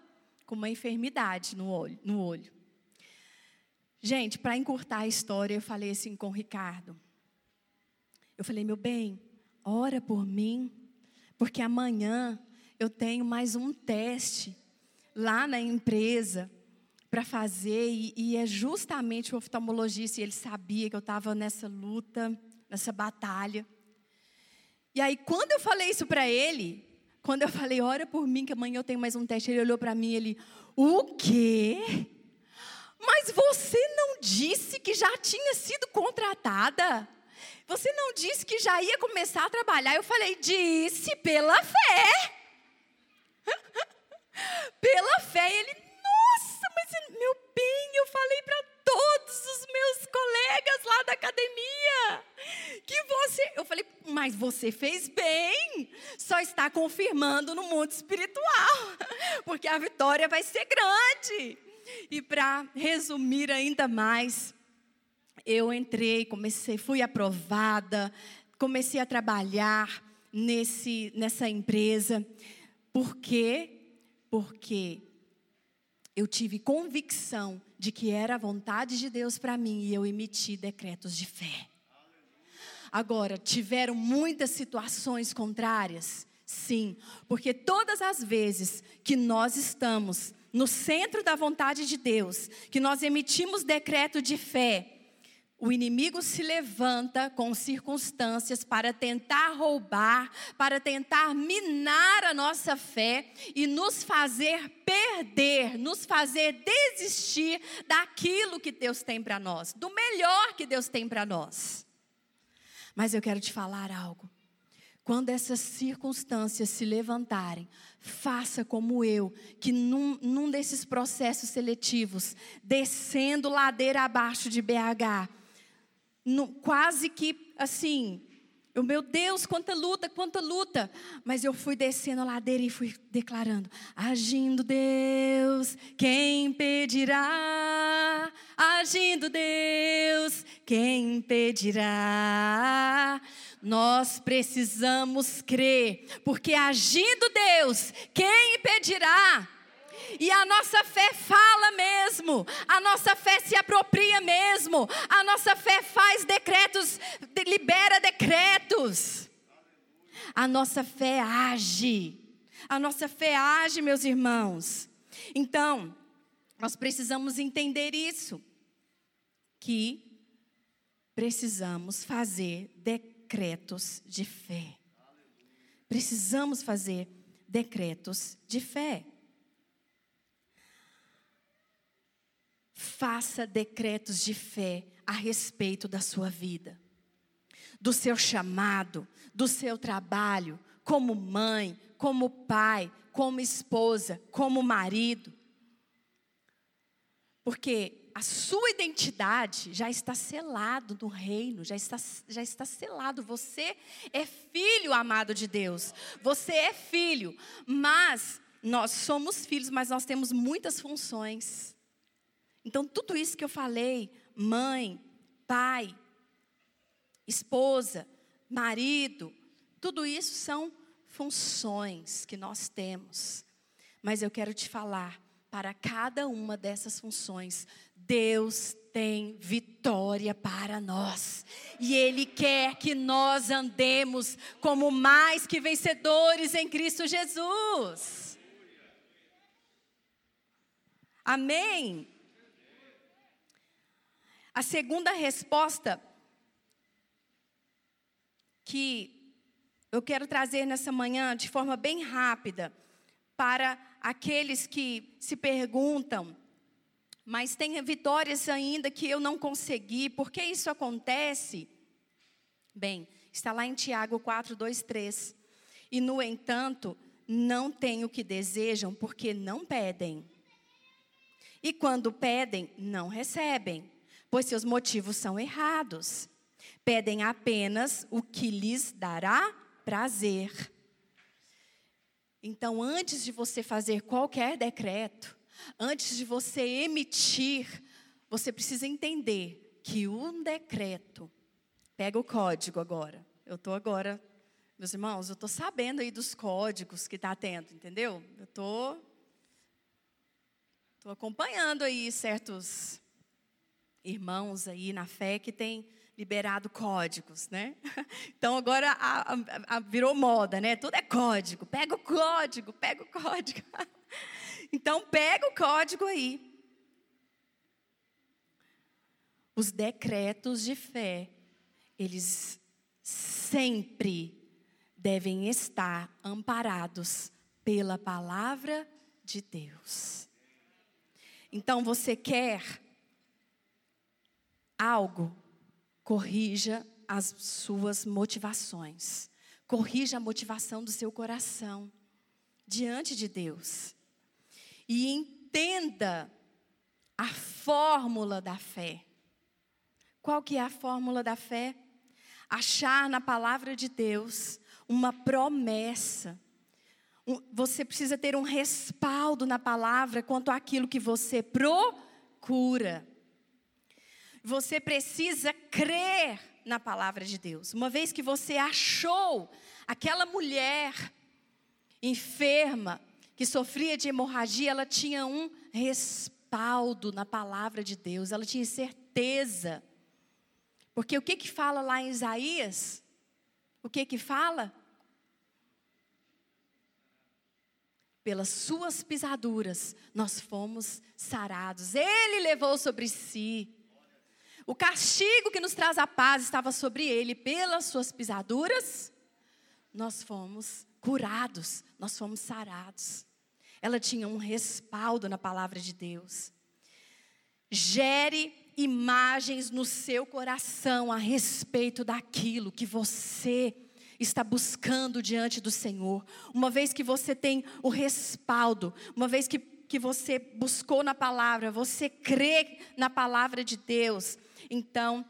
com uma enfermidade no olho. No olho. Gente, para encurtar a história, eu falei assim com o Ricardo. Eu falei, meu bem, ora por mim, porque amanhã eu tenho mais um teste lá na empresa para fazer, e, e, é justamente o oftalmologista, e ele sabia que eu estava nessa luta nessa batalha. E aí, quando eu falei isso para ele, quando eu falei, ora por mim, que amanhã eu tenho mais um teste, ele olhou para mim e ele, o quê? Mas você não disse que já tinha sido contratada? Você não disse que já ia começar a trabalhar? Eu falei, disse pela fé. pela fé. Ele, nossa, mas meu bem, eu falei para todos os meus colegas lá da academia que você. Eu falei, mas você fez bem, só está confirmando no mundo espiritual, porque a vitória vai ser grande. E para resumir ainda mais, eu entrei, comecei, fui aprovada, comecei a trabalhar nesse, nessa empresa. Por quê? Porque eu tive convicção de que era a vontade de Deus para mim e eu emiti decretos de fé. Agora, tiveram muitas situações contrárias? Sim, porque todas as vezes que nós estamos no centro da vontade de Deus, que nós emitimos decreto de fé, o inimigo se levanta com circunstâncias para tentar roubar, para tentar minar a nossa fé e nos fazer perder, nos fazer desistir daquilo que Deus tem para nós, do melhor que Deus tem para nós. Mas eu quero te falar algo. Quando essas circunstâncias se levantarem, faça como eu, que num, num desses processos seletivos, descendo ladeira abaixo de BH, no, quase que assim, eu, meu Deus, quanta luta, quanta luta. Mas eu fui descendo a ladeira e fui declarando: Agindo Deus, quem impedirá? Agindo Deus, quem impedirá? Nós precisamos crer, porque agindo Deus, quem impedirá? E a nossa fé fala mesmo, a nossa fé se apropria mesmo, a nossa fé faz decretos, libera decretos. A nossa fé age, a nossa fé age, meus irmãos. Então, nós precisamos entender isso, que precisamos fazer decretos de fé. Precisamos fazer decretos de fé. faça decretos de fé a respeito da sua vida, do seu chamado, do seu trabalho, como mãe, como pai, como esposa, como marido. Porque a sua identidade já está selado no reino, já está, já está selado. Você é filho amado de Deus. Você é filho, mas nós somos filhos, mas nós temos muitas funções. Então, tudo isso que eu falei, mãe, pai, esposa, marido, tudo isso são funções que nós temos. Mas eu quero te falar, para cada uma dessas funções, Deus tem vitória para nós. E Ele quer que nós andemos como mais que vencedores em Cristo Jesus. Amém? A segunda resposta que eu quero trazer nessa manhã de forma bem rápida para aqueles que se perguntam, mas tem vitórias ainda que eu não consegui, por que isso acontece? Bem, está lá em Tiago 4, 2, 3. E no entanto, não têm o que desejam, porque não pedem. E quando pedem, não recebem, pois seus motivos são errados. Pedem apenas o que lhes dará prazer. Então, antes de você fazer qualquer decreto, antes de você emitir, você precisa entender que um decreto, pega o código agora. Eu estou agora, meus irmãos, eu estou sabendo aí dos códigos que está tendo, entendeu? Eu estou Estou acompanhando aí certos irmãos aí na fé que têm liberado códigos, né? Então agora a, a, a virou moda, né? Tudo é código. Pega o código, pega o código. Então pega o código aí. Os decretos de fé, eles sempre devem estar amparados pela palavra de Deus. Então você quer algo, corrija as suas motivações. Corrija a motivação do seu coração diante de Deus. E entenda a fórmula da fé. Qual que é a fórmula da fé? Achar na palavra de Deus uma promessa você precisa ter um respaldo na palavra quanto àquilo que você procura. Você precisa crer na palavra de Deus. Uma vez que você achou aquela mulher enferma que sofria de hemorragia, ela tinha um respaldo na palavra de Deus, ela tinha certeza. Porque o que que fala lá em Isaías? O que que fala? pelas suas pisaduras nós fomos sarados. Ele levou sobre si. O castigo que nos traz a paz estava sobre ele, pelas suas pisaduras nós fomos curados, nós fomos sarados. Ela tinha um respaldo na palavra de Deus. Gere imagens no seu coração a respeito daquilo que você está buscando diante do Senhor, uma vez que você tem o respaldo, uma vez que, que você buscou na palavra, você crê na palavra de Deus, então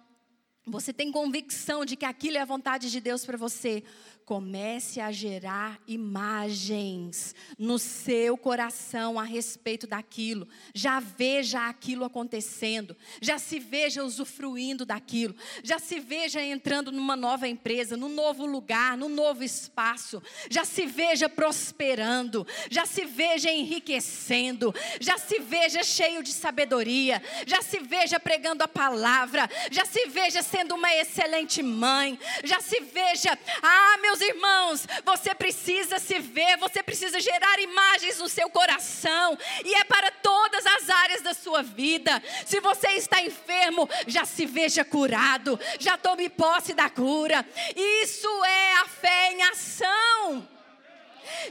você tem convicção de que aquilo é a vontade de Deus para você, comece a gerar imagens no seu coração a respeito daquilo. Já veja aquilo acontecendo, já se veja usufruindo daquilo, já se veja entrando numa nova empresa, num novo lugar, num novo espaço, já se veja prosperando, já se veja enriquecendo, já se veja cheio de sabedoria, já se veja pregando a palavra, já se veja sendo uma excelente mãe, já se veja, ah, meus meus irmãos, você precisa se ver, você precisa gerar imagens no seu coração, e é para todas as áreas da sua vida. Se você está enfermo, já se veja curado, já tome posse da cura. Isso é a fé em ação.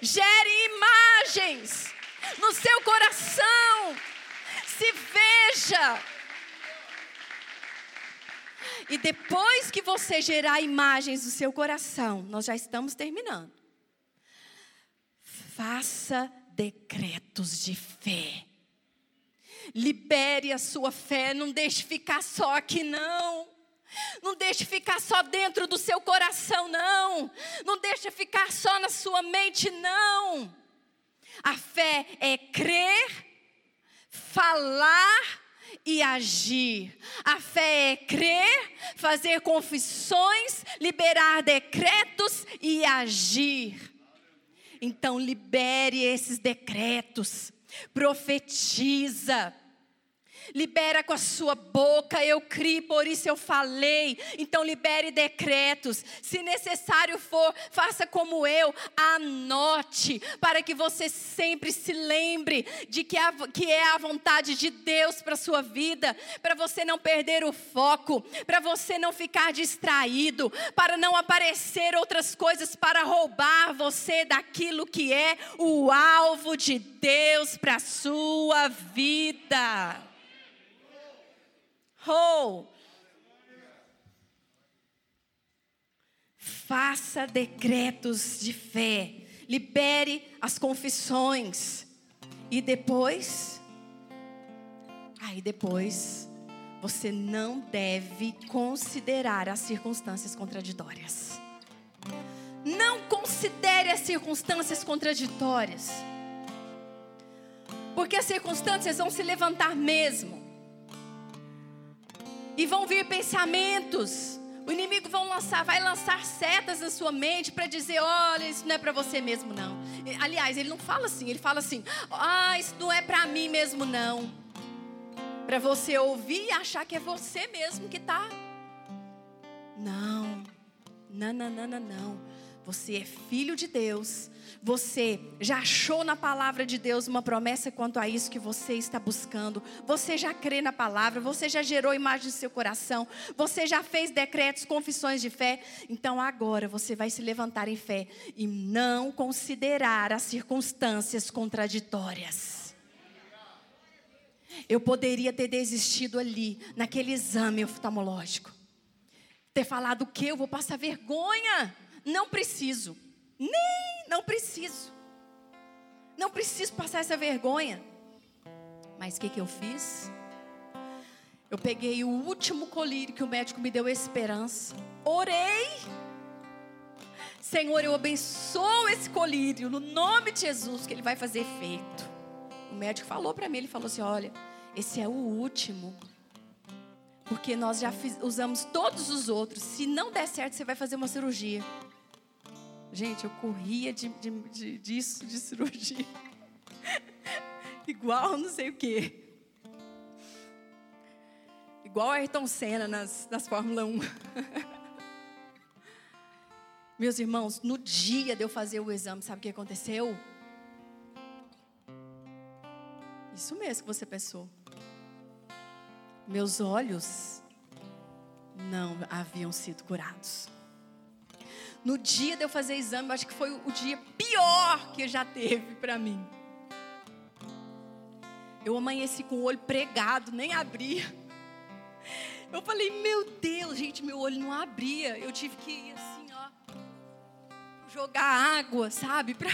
Gere imagens no seu coração se veja. E depois que você gerar imagens do seu coração, nós já estamos terminando. Faça decretos de fé. Libere a sua fé, não deixe ficar só aqui não. Não deixe ficar só dentro do seu coração, não. Não deixe ficar só na sua mente, não. A fé é crer, falar e agir. A fé é crer, fazer confissões, liberar decretos e agir. Então, libere esses decretos, profetiza Libera com a sua boca, eu criei, por isso eu falei. Então libere decretos. Se necessário for, faça como eu, anote, para que você sempre se lembre de que, a, que é a vontade de Deus para sua vida, para você não perder o foco, para você não ficar distraído, para não aparecer outras coisas para roubar você daquilo que é o alvo de Deus para sua vida. Faça decretos de fé. Libere as confissões. E depois, aí depois, você não deve considerar as circunstâncias contraditórias. Não considere as circunstâncias contraditórias. Porque as circunstâncias vão se levantar mesmo. E vão vir pensamentos. O inimigo vão lançar, vai lançar setas na sua mente para dizer: olha, isso não é para você mesmo, não. Aliás, ele não fala assim, ele fala assim: ah, isso não é para mim mesmo, não. Para você ouvir e achar que é você mesmo que está. Não, não, não, não, não, não. Você é filho de Deus. Você já achou na palavra de Deus uma promessa quanto a isso que você está buscando. Você já crê na palavra. Você já gerou imagem no seu coração. Você já fez decretos, confissões de fé. Então agora você vai se levantar em fé e não considerar as circunstâncias contraditórias. Eu poderia ter desistido ali, naquele exame oftalmológico. Ter falado o que? Eu vou passar vergonha. Não preciso. Nem, não preciso. Não preciso passar essa vergonha. Mas o que, que eu fiz? Eu peguei o último colírio que o médico me deu esperança. Orei. Senhor, eu abençoo esse colírio no nome de Jesus, que ele vai fazer efeito. O médico falou para mim, ele falou assim: olha, esse é o último. Porque nós já fiz, usamos todos os outros. Se não der certo, você vai fazer uma cirurgia. Gente, eu corria de, de, de, disso, de cirurgia. Igual não sei o quê. Igual Ayrton Senna nas, nas Fórmula 1. Meus irmãos, no dia de eu fazer o exame, sabe o que aconteceu? Isso mesmo que você pensou. Meus olhos não haviam sido curados. No dia de eu fazer exame, eu acho que foi o dia pior que já teve para mim. Eu amanheci com o olho pregado, nem abria. Eu falei, meu Deus, gente, meu olho não abria. Eu tive que ir assim, ó, jogar água, sabe, para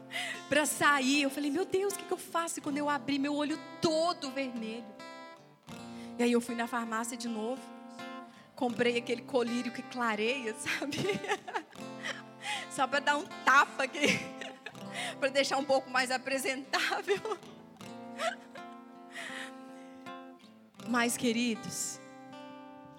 para sair. Eu falei, meu Deus, o que, que eu faço? Quando eu abri, meu olho todo vermelho. E aí eu fui na farmácia de novo. Comprei aquele colírio que clareia, sabe? Só para dar um tapa aqui. para deixar um pouco mais apresentável. Mas, queridos,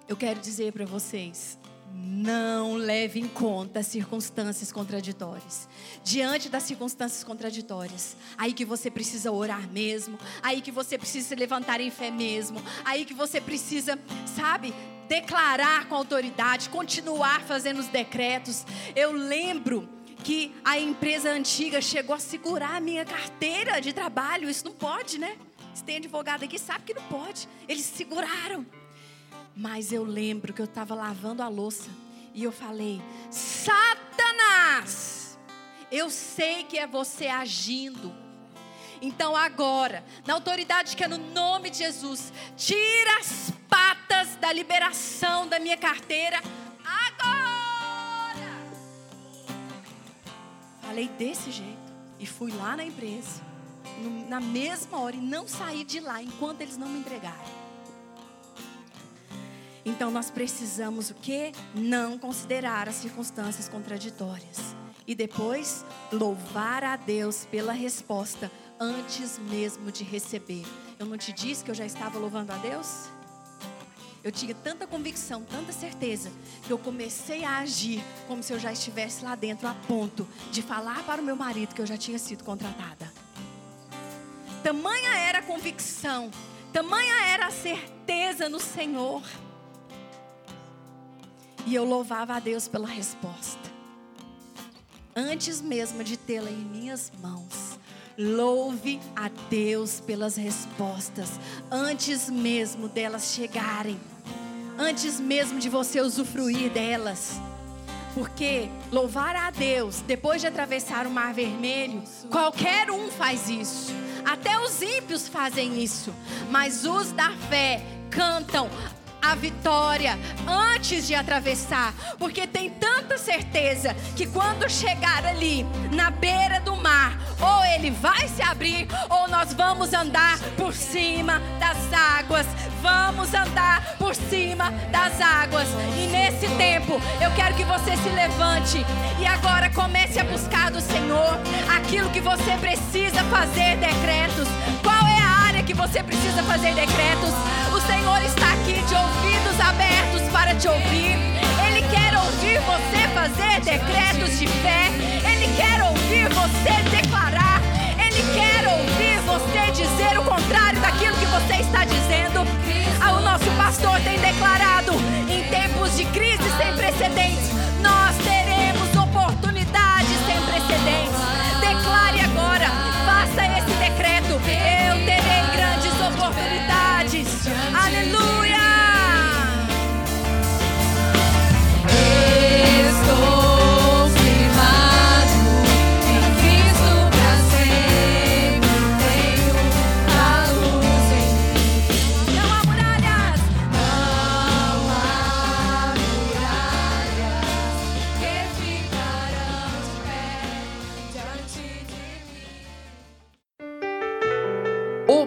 eu quero dizer para vocês: não leve em conta as circunstâncias contraditórias. Diante das circunstâncias contraditórias, aí que você precisa orar mesmo, aí que você precisa se levantar em fé mesmo, aí que você precisa, sabe, declarar com autoridade, continuar fazendo os decretos. Eu lembro que a empresa antiga chegou a segurar a minha carteira de trabalho. Isso não pode, né? Se tem advogado aqui, sabe que não pode. Eles seguraram. Mas eu lembro que eu estava lavando a louça e eu falei: Satanás, eu sei que é você agindo Então agora, na autoridade que é no nome de Jesus, tira as patas da liberação da minha carteira agora. Falei desse jeito e fui lá na empresa, na mesma hora e não saí de lá enquanto eles não me entregaram. Então nós precisamos o que? Não considerar as circunstâncias contraditórias. E depois louvar a Deus pela resposta antes mesmo de receber. Eu não te disse que eu já estava louvando a Deus? Eu tinha tanta convicção, tanta certeza, que eu comecei a agir como se eu já estivesse lá dentro, a ponto de falar para o meu marido que eu já tinha sido contratada. Tamanha era a convicção, tamanha era a certeza no Senhor. E eu louvava a Deus pela resposta. Antes mesmo de tê-la em minhas mãos. Louve a Deus pelas respostas, antes mesmo delas chegarem, antes mesmo de você usufruir delas. Porque louvar a Deus depois de atravessar o Mar Vermelho, qualquer um faz isso. Até os ímpios fazem isso. Mas os da fé cantam a vitória antes de atravessar, porque tem tanta certeza que quando chegar ali na beira do mar, ou ele vai se abrir, ou nós vamos andar por cima das águas. Vamos andar por cima das águas. E nesse tempo, eu quero que você se levante e agora comece a buscar do Senhor aquilo que você precisa fazer decretos. Qual é a área que você precisa fazer decretos? Senhor está aqui de ouvidos abertos para te ouvir. Ele quer ouvir você fazer decretos de fé. Ele quer ouvir você declarar. Ele quer ouvir você dizer o contrário daquilo que você está dizendo. Ah, o nosso pastor tem declarado: em tempos de crise sem precedentes,